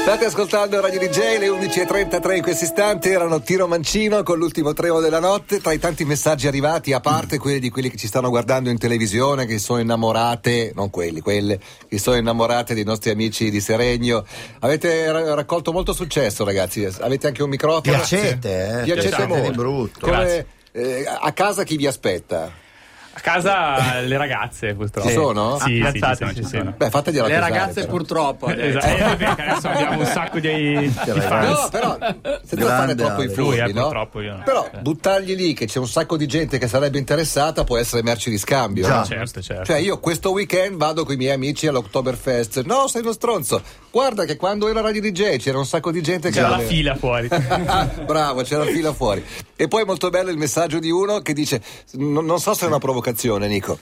State ascoltando Radio DJ, le 11.33 in questo istante erano Tiro Mancino con l'ultimo treno della notte, tra i tanti messaggi arrivati, a parte quelli di quelli che ci stanno guardando in televisione, che sono innamorate, non quelli, quelle, che sono innamorate dei nostri amici di Seregno. Avete ra- raccolto molto successo ragazzi, avete anche un microfono. Piacete, eh? Piacete Piacete molto. di brutto. Come, eh, a casa chi vi aspetta? A casa le ragazze, purtroppo. Ci sono? Sì, Ah, sì, ci sono, ci ci sono. Beh, fategliela Le pesare, ragazze però. purtroppo. Esatto, eh, perché adesso abbiamo un sacco di, di fans. No, però senza Grande fare troppo i eh, no? purtroppo io no. Però Eh. buttargli lì che c'è un sacco di gente che sarebbe interessata può essere merci di scambio. Già. no? Certo, certo. Cioè io questo weekend vado con i miei amici all'Oktoberfest. No, sei uno stronzo. Guarda che quando era Radio DJ c'era un sacco di gente che C'era la aveva- fila fuori. Bravo, c'era la fila fuori. E poi molto bello il messaggio di uno che dice: non, non so se è una provocazione, Nico.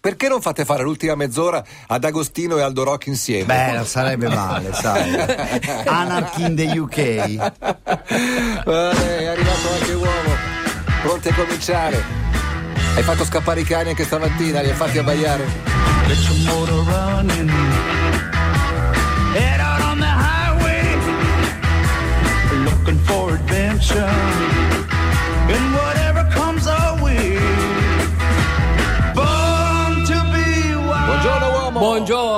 Perché non fate fare l'ultima mezz'ora ad Agostino e Aldo Rock insieme? Beh, non sarebbe male, sai. Anarchy in the UK. Eh, è arrivato anche uomo, pronti a cominciare. Hai fatto scappare i cani anche stamattina, li hai fatti abbaiare. Get your motor running. Head out on the highway. Looking for adventure. And whatever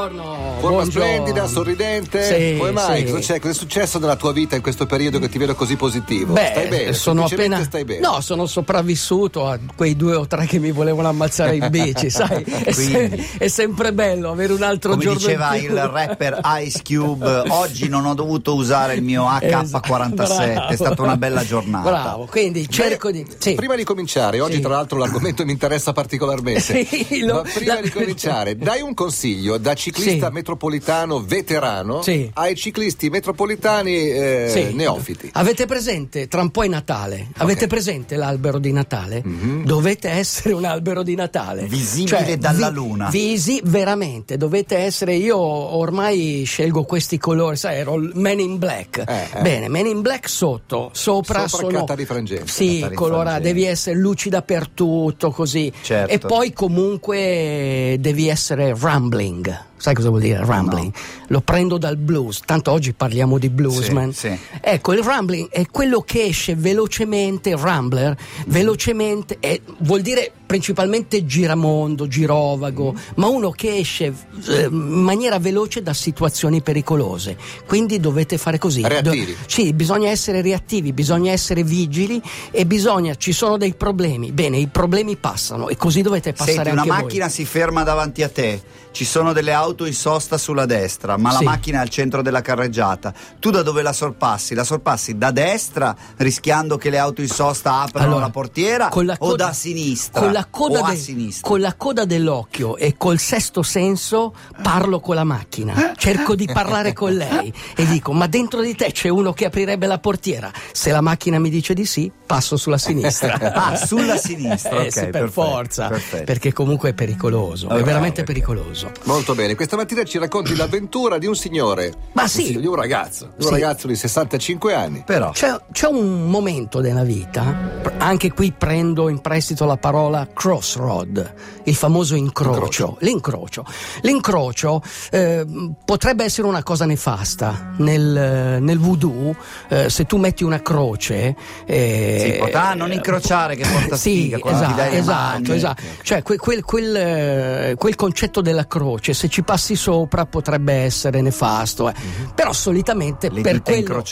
Buongiorno. Forma buongiorno. splendida, sorridente. Sì, Come mai? sì. Cosa c'è? Cosa è successo nella tua vita in questo periodo che ti vedo così positivo? Beh, stai bene? sono semplicemente appena. stai bene. No, sono sopravvissuto a quei due o tre che mi volevano ammazzare in bici, sai? È, se- è sempre bello avere un altro Come giorno diceva in più. il rapper Ice Cube, oggi non ho dovuto usare il mio AK-47, Esatto, è stata una bella giornata. Bravo, quindi cerco di. Sì. Prima di cominciare, oggi Sì. tra l'altro l'argomento mi interessa particolarmente. Sì, lo- Ma prima la- di cominciare, dai un consiglio da ciclista Sì. metropolitano veterano Sì. ai ciclisti metropolitani eh, Sì. neofiti. Avete presente, tra un po' è Natale, avete presente l'albero di Natale? Mhm. Dovete essere un albero di Natale. Cioè, Visibile dalla luna. Visi, veramente, dovete essere, io ormai scelgo questi colori, sai, ero il Man in Black. Eh, eh. Bene, Man in Black sotto, sopra Sopra sono... Cattari frangente. Sì, colora, frangente. devi essere luci dappertutto, così. Certo. E poi comunque devi essere rambling. Sai cosa vuol dire rambling? Lo prendo dal blues, tanto oggi parliamo di bluesman. Sì, sì. Ecco, il rambling è quello che esce velocemente, il rambler, velocemente, e vuol dire principalmente giramondo, girovago, ma uno che esce eh, in maniera veloce da situazioni pericolose. Quindi dovete fare così. Reattivi. Do- sì, bisogna essere reattivi, bisogna essere vigili e bisogna, ci sono dei problemi. Bene, i problemi passano e così dovete passare Senti, una anche voi. macchina si ferma davanti a te, ci sono delle auto in sosta sulla destra, ma Sì. la macchina è al centro della carreggiata. Tu da dove la sorpassi? La sorpassi da destra, rischiando che le auto in sosta aprano Allora, la portiera, con la o coda- da sinistra? Con la, coda sinistra? con la coda dell'occhio e col sesto senso parlo con la macchina, cerco di parlare con lei e dico: Ma dentro di te c'è uno che aprirebbe la portiera? Se la macchina mi dice di sì, passo sulla sinistra. Ah, sulla sinistra, Eh, ok, sì, per perfetto, forza, perfetto. perché comunque è pericoloso, è Ok, veramente ok. pericoloso. Molto bene, questa mattina ci racconti l'avventura di un signore, Ma un sì. signore- di un ragazzo, di un Sì. ragazzo di 65 anni. Però, C'è, c'è un momento nella vita, anche qui prendo in prestito la parola crossroad, il famoso incrocio. L'incrocio. L'incrocio eh, potrebbe essere una cosa nefasta. Nel, nel voodoo, eh, se tu metti una croce. eh, Sì, potrà non incrociare che porta sì, sfiga esatto, esatto, esatto. Cioè, que- quel, quel, eh, quel concetto della croce, se ci passi sopra, potrebbe essere nefasto. eh. Però solitamente per quello,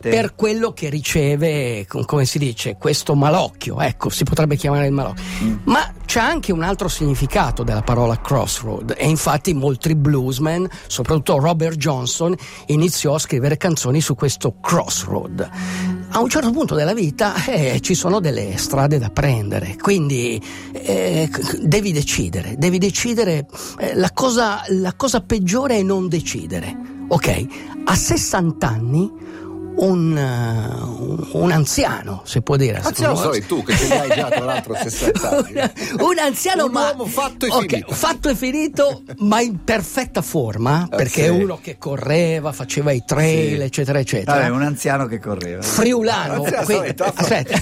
per quello che riceve, com- come si dice, questo malocchio, ecco, si potrebbe chiamare il malocchio. Mm. Ma c'è anche un altro significato della parola crossroad e infatti molti bluesmen, soprattutto Robert Johnson, iniziò a scrivere canzoni su questo crossroad. A un certo punto della vita eh, ci sono delle strade da prendere, quindi eh, devi decidere, devi decidere, eh, la, cosa, la cosa peggiore è non decidere. Ok, a 60 anni un, eh, un anziano, si può dire. Anziano sei tu che ce li hai già tra l'altro 60 anni. un anziano Un ma uomo fatto e Ok, finito. fatto e finito ma in perfetta forma Eh, perché sì. è uno che correva faceva i trail Sì. eccetera eccetera Vabbè, un anziano che correva. Friulano, Anziano, qui- solita. aspetta.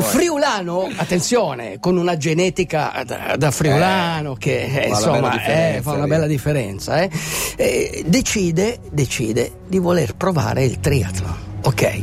Friulano, attenzione, con una genetica da, da friulano che eh, fa insomma eh, fa una bella differenza. eh. Eh, decide, decide di voler provare il triathlon. Ok,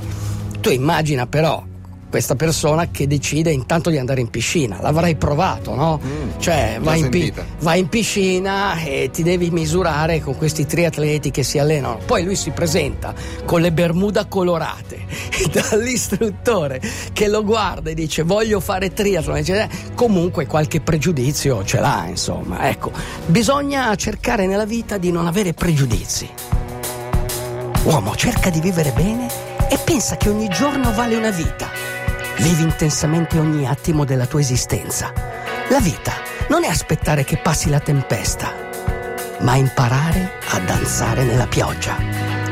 tu immagina però questa persona che decide intanto di andare in piscina, l'avrai provato, no? cioè l'ho vai in, pi- vai in piscina e ti devi misurare con questi triatleti che si allenano. Poi lui si presenta con le bermuda colorate dall'istruttore che lo guarda e dice voglio fare triathlon. dice, "Eh, comunque qualche pregiudizio ce l'ha, insomma. Ecco, bisogna cercare nella vita di non avere pregiudizi. Uomo, cerca di vivere bene e pensa che ogni giorno vale una vita. Vivi intensamente ogni attimo della tua esistenza. La vita non è aspettare che passi la tempesta, ma imparare a danzare nella pioggia.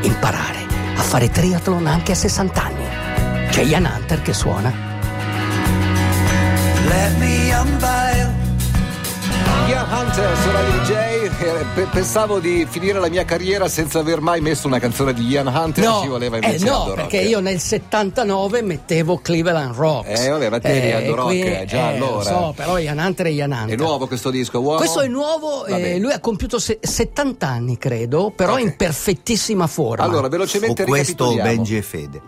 Imparare a fare triathlon anche a 60 anni. C'è Ian Hunter che suona. Let me unveil Ian Hunter, suona DJ. Eh, pe- pensavo di finire la mia carriera senza aver mai messo una canzone di Ian Hunter. ci voleva eh invece no, Aldo Rock. perché io nel 79 mettevo Cleveland Rocks. Eh, vabbè, ma te eri Aldo Rock, qui- eh, già eh, lo allora. so, però Ian Hunter è Ian Hunter. È nuovo questo disco, uomo? Questo è nuovo, eh, lui ha compiuto se- 70 anni credo, però Ok. in perfettissima forma. Allora, velocemente questo o ricapitoliamo. Benji e Fede.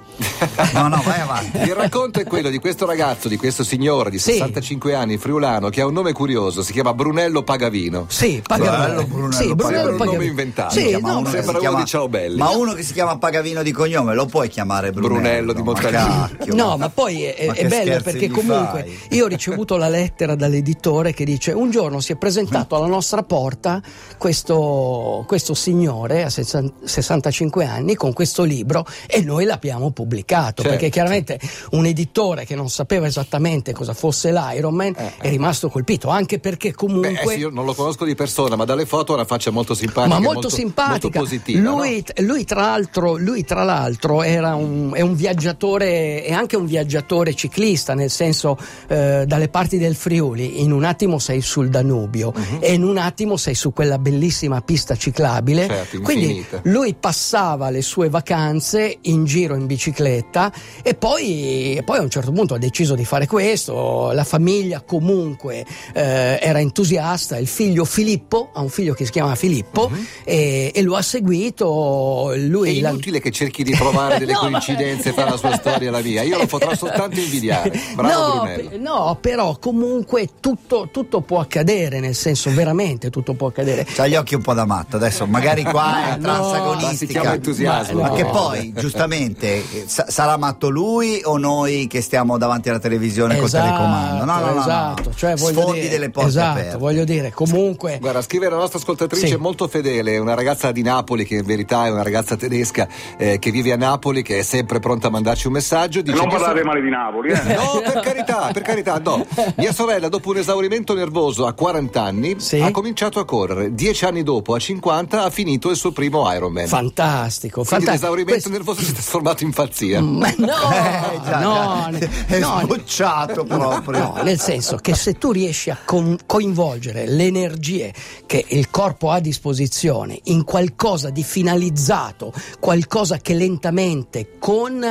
No, no, vai avanti. Il racconto è quello di questo ragazzo, di questo signore di Sì. 65 anni, friulano, che ha un nome curioso, si chiama Brunello Pagavino. Sì, Pagavino. Brunello, Brunello sì, Pagavino. Brunello un nome Pagavino. inventato. Sì, Ma no, uno sembra si uno chiama- di Ciao Belli. Ma uno che si chiama Pagavino di cognome lo puoi chiamare Brunello? Brunello di Montalcino. No, ma poi è, ma è bello perché comunque fai? io ho ricevuto la lettera dall'editore che dice un giorno si è presentato alla nostra porta questo, questo signore a 60 65 anni con questo libro e noi l'abbiamo pubblicato Certo. perché chiaramente un editore che non sapeva esattamente cosa fosse l'Ironman Eh, è rimasto colpito anche perché comunque Beh, eh sì, io non lo conosco di persona, ma dalle foto ha una faccia molto simpatica. ma molto, molto simpatica. Molto positiva. lui, lui, tra l'altro, lui tra l'altro era un, è un viaggiatore, è anche un viaggiatore ciclista, nel senso eh, dalle parti del Friuli, in un attimo sei sul Danubio Mhm. e in un attimo sei su quella bellissima pista ciclabile. Certo, Quindi lui passava le sue vacanze in giro in bicicletta e poi, e poi a un certo punto ha deciso di fare questo. La famiglia comunque eh, era entusiasta. Il figlio Filippo ha un figlio che si chiama Filippo e, e lo ha seguito. Lui. È la- inutile che cerchi di trovare delle No, ma- coincidenze fra la sua storia e la mia. Io lo potrò soltanto invidiare. Bravo no, Brunello. no, però comunque tutto, tutto può accadere, nel senso veramente tutto può accadere. C'ha gli occhi un po' da matto, adesso magari qua è No, Ma transagonistica. chiama entusiasmo. Ma Ma che no. poi, giustamente, eh, sa- sarà matto lui o noi che stiamo davanti alla televisione col Esatto, telecomando? No, no, no, no, esatto, no. Cioè, voglio Sfondi dire, delle porte esatto, aperte. voglio dire, comunque Guarda, scrive la nostra ascoltatrice Sì. molto fedele, una ragazza di Napoli che in verità è una ragazza tedesca eh, che vive a Napoli, che è sempre pronta a mandarci un messaggio. Dice non "Mia parlare sor- male di Napoli, eh. No, per carità, per carità, no. Mia sorella, dopo un esaurimento nervoso a 40 anni, Sì. ha cominciato a correre. Dieci anni dopo, a 50, ha finito il suo primo Ironman. fantastico, Quindi fantastico. l'esaurimento Questo- nervoso si è trasformato in pazzia. Ma no, Eh, già, no, ne- è no, sbocciato proprio. No, nel senso che se tu riesci a con- coinvolgere le energie che il corpo ha a disposizione in qualcosa di finalizzato, qualcosa che lentamente con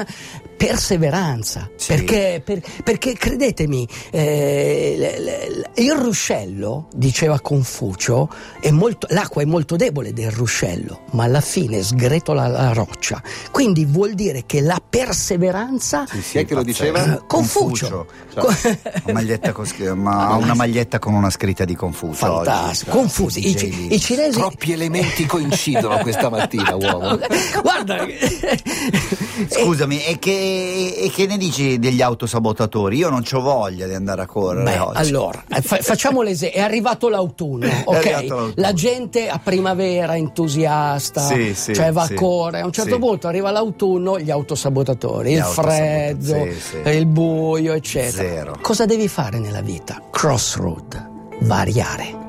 perseveranza, Sì. perché, per- perché credetemi, eh, il ruscello, diceva Confucio, è molto- l'acqua è molto debole del ruscello, ma alla fine sgretola la roccia. Quindi vuol dire che la perseveranza Chi è che lo diceva? eh, Confucio. Una maglietta con ma ha una maglietta con una scritta di Confucio. Fantastico, oggi. confusi. I, Lillo. i cinesi. Troppi elementi coincidono questa mattina, uomo. Guarda, Scusami, e che, e che ne dici degli autosabotatori? Io non ho voglia di andare a correre Beh, oggi. allora, eh, fa- facciamo l'esempio. È arrivato l'autunno, ok? arrivato l'autunno. La gente a primavera entusiasta, Sì, sì, cioè va sì. a correre. A un certo punto arriva l'autunno, gli autosabotatori, Gli il freddo, il buio, eccetera. Zero. Cosa devi fare nella vita? Crossroad, variare.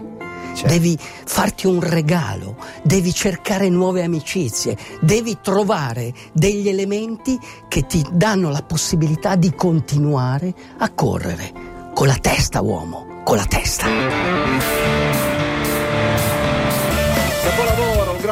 Certo. devi farti un regalo, devi cercare nuove amicizie, devi trovare degli elementi che ti danno la possibilità di continuare a correre. Con la testa, uomo, con la testa.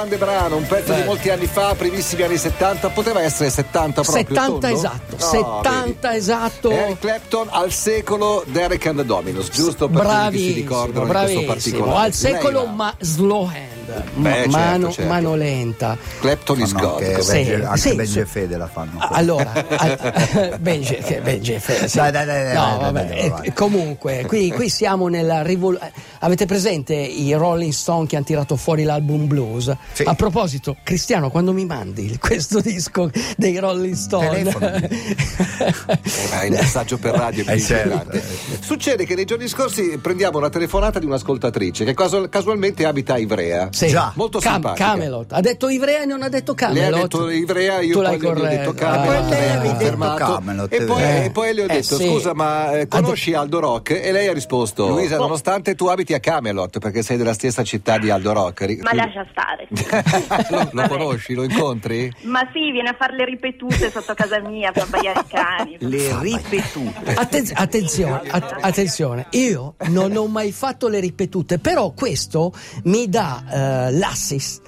Grande brano, un pezzo di Beh. molti anni fa, primissimi anni 70, poteva essere 70 proprio. 70 tondo? esatto, No, 70 vedi. esatto. Eric Clapton al secolo Derek and the Dominos, giusto per quelli che si ricordano di questo bravissimo. particolare. Al secolo Lei va. ma slow hand, Beh, certo, mano, certo. mano lenta. Clapton is God. anche? Sì, Benji- anche sì, Benji e Fede la fanno. Allora, al- Benji, Benji, Fe- sì. Dai, dai, dai, no, dai, vabbè, dai, vai. comunque, qui, qui siamo nella rivoluzione. Avete presente i Rolling Stone che hanno tirato fuori l'album blues? Sì. A proposito, Cristiano, quando mi mandi questo disco dei Rolling Stone? Eh, ma il messaggio per radio è Eh, certo. Succede che nei giorni scorsi prendiamo una telefonata di un'ascoltatrice che casual- casualmente abita a Ivrea. Sì. Già. Molto Cam- simpatica. Camelot. Ha detto Ivrea e non ha detto Lei Camelot. ha detto Ivrea, io Tu poi l'hai le ho detto. Camelot, Ah, lei detto. Camelot, e, poi, vero. e poi le ho Eh, detto sì. scusa ma eh, conosci Aldo Rock? E lei ha risposto Luisa nonostante tu abiti a Camelot perché sei della stessa città di Aldo Rock. ri- Ma lascia stare. lo, lo conosci? Lo incontri? Ma sì, viene a fare le ripetute sotto casa mia per abbaiare i cani. Le ripetute. Atten- attenzione, att- attenzione, io non ho mai fatto le ripetute, però questo mi dà eh, l'assist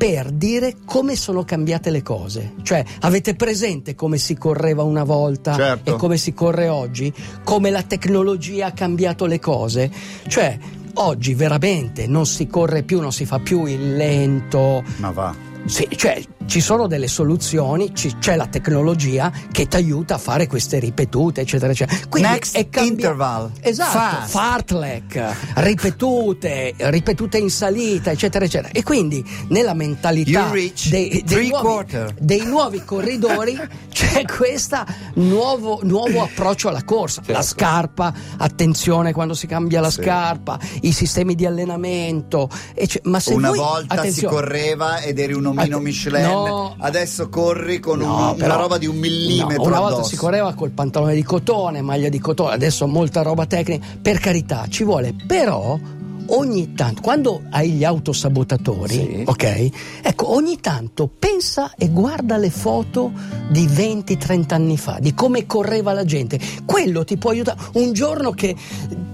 per dire come sono cambiate le cose. Cioè, avete presente come si correva una volta Certo. e come si corre oggi? Come la tecnologia ha cambiato le cose? Cioè, oggi veramente non si corre più, non si fa più il lento, Ma va. sì, cioè ci sono delle soluzioni, ci- c'è la tecnologia che ti aiuta a fare queste ripetute, eccetera, eccetera. Quindi Next è cambi- interval. Esatto, Fast. fartlek, ripetute, ripetute in salita, eccetera, eccetera. E quindi nella mentalità dei, dei nuovi, dei nuovi corridori c'è questo nuovo, nuovo approccio alla corsa. La scarpa, attenzione quando si cambia la Sì. scarpa, i sistemi di allenamento. e c'è- ma se Una voi- volta si correva ed eri un omino Att- Michelin, no. Adesso corri con No, un- però- una roba di un millimetro no, una volta addosso. si correva col pantalone di cotone, maglia di cotone, adesso molta roba tecnica. Per carità, ci vuole, però ogni tanto, quando hai gli autosabotatori, Sì. ok? Ecco, ogni tanto pensa e guarda le foto di 20-30 anni fa, di come correva la gente. Quello ti può aiutare. Un giorno che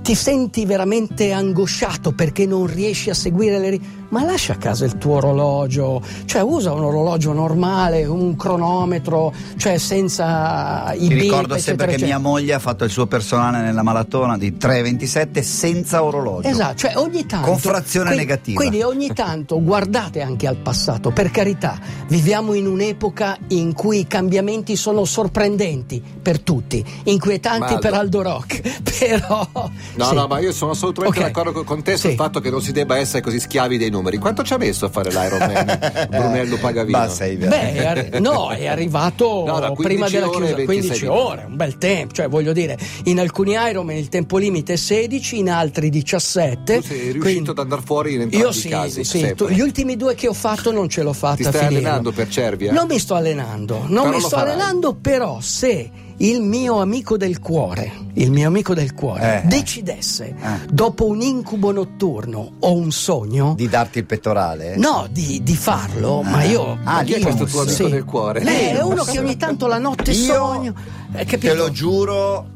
ti senti veramente angosciato perché non riesci a seguire le... Ma lascia a casa il tuo orologio, cioè usa un orologio normale, un cronometro, cioè senza i Ti bip, ricordo sempre eccetera, che eccetera. mia moglie ha fatto il suo personale nella maratona di 3,27 senza orologio. Esatto, cioè ogni tanto. Con frazione quindi- negativa. Quindi ogni tanto guardate anche al passato, per carità, viviamo in un'epoca in cui i cambiamenti sono sorprendenti per tutti, inquietanti Maldo. per Aldo Rock, però. No, sì. no, ma io sono assolutamente Ok. d'accordo con- te Sì. sul fatto che non si debba essere così schiavi dei numeri. Quanto ci ha messo a fare l'Ironman Brunello Pagavino? Ma sei vero. Beh, è arri- no, è arrivato No, da 15 prima della chiusura 26 15 minuti. ore, un bel tempo, cioè voglio dire, in alcuni Ironman il tempo limite è 16, in altri 17. Tu sei riuscito quindi- ad andare fuori in entrambi Io i sì, casi. sì, tu- gli ultimi due che ho fatto non ce l'ho fatta Ti stai finire. allenando per Cervia? Non mi sto allenando, non Però mi sto farai. allenando, però se il mio amico del cuore, il mio amico del cuore, Eh. decidesse Eh. dopo un incubo notturno o un sogno, Di darti il pettorale? No, di, di farlo, ma io. Ah, è Linus. questo tuo amico del cuore? Lei è Linus. uno che ogni tanto la notte Io sogno. eh, capito? Te lo giuro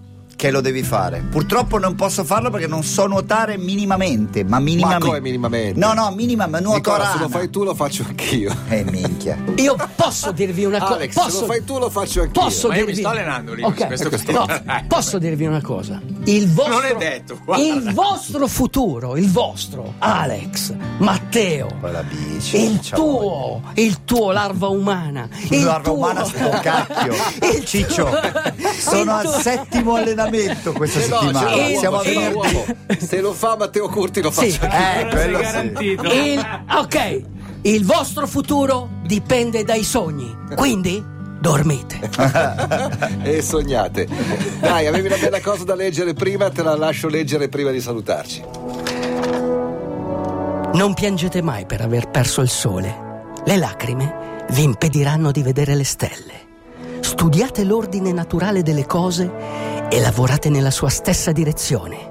che lo devi fare. Purtroppo non posso farlo perché non so nuotare minimamente, ma minimamente. come minimamente? No, no, minimamente, nuoto Nicola, se rana. lo fai tu lo faccio anch'io. Eh, minchia. Io posso dirvi una cosa. Alex, posso, se lo fai tu lo faccio anch'io. Posso Ma io mi dirvi... sto allenando, Linus, Ok, questo che no, posso dirvi una cosa. Il vostro, Non è detto, il vostro futuro, il vostro, Alex, Matteo, bici. il tuo, il tuo larva umana. Il Larva tuo... umana sto cacchio. Il Ciccio, tuo- sono al tuo- settimo allenamento questa l'ho, settimana. Il- Siamo a venerdì. Se lo fa Matteo Curti lo Sì. faccio. Eh, quello sì. garantito. Il, ok, il vostro futuro dipende dai sogni, quindi dormite. e sognate. Dai, avevi una bella cosa da leggere prima, te la lascio leggere prima di salutarci. Non piangete mai per aver perso il sole. Le lacrime vi impediranno di vedere le stelle. Studiate l'ordine naturale delle cose e lavorate nella sua stessa direzione.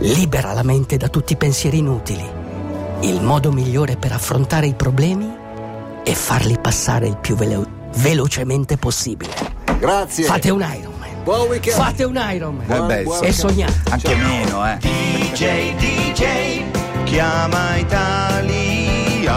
Libera la mente da tutti i pensieri inutili il modo migliore per affrontare i problemi è farli passare il più velo- velocemente possibile. Grazie. Fate un Ironman. Buon weekend. Fate un Ironman. Eh beh, buon- sì. E sognate. Anche meno, eh. DJ, DJ, chiama Italia.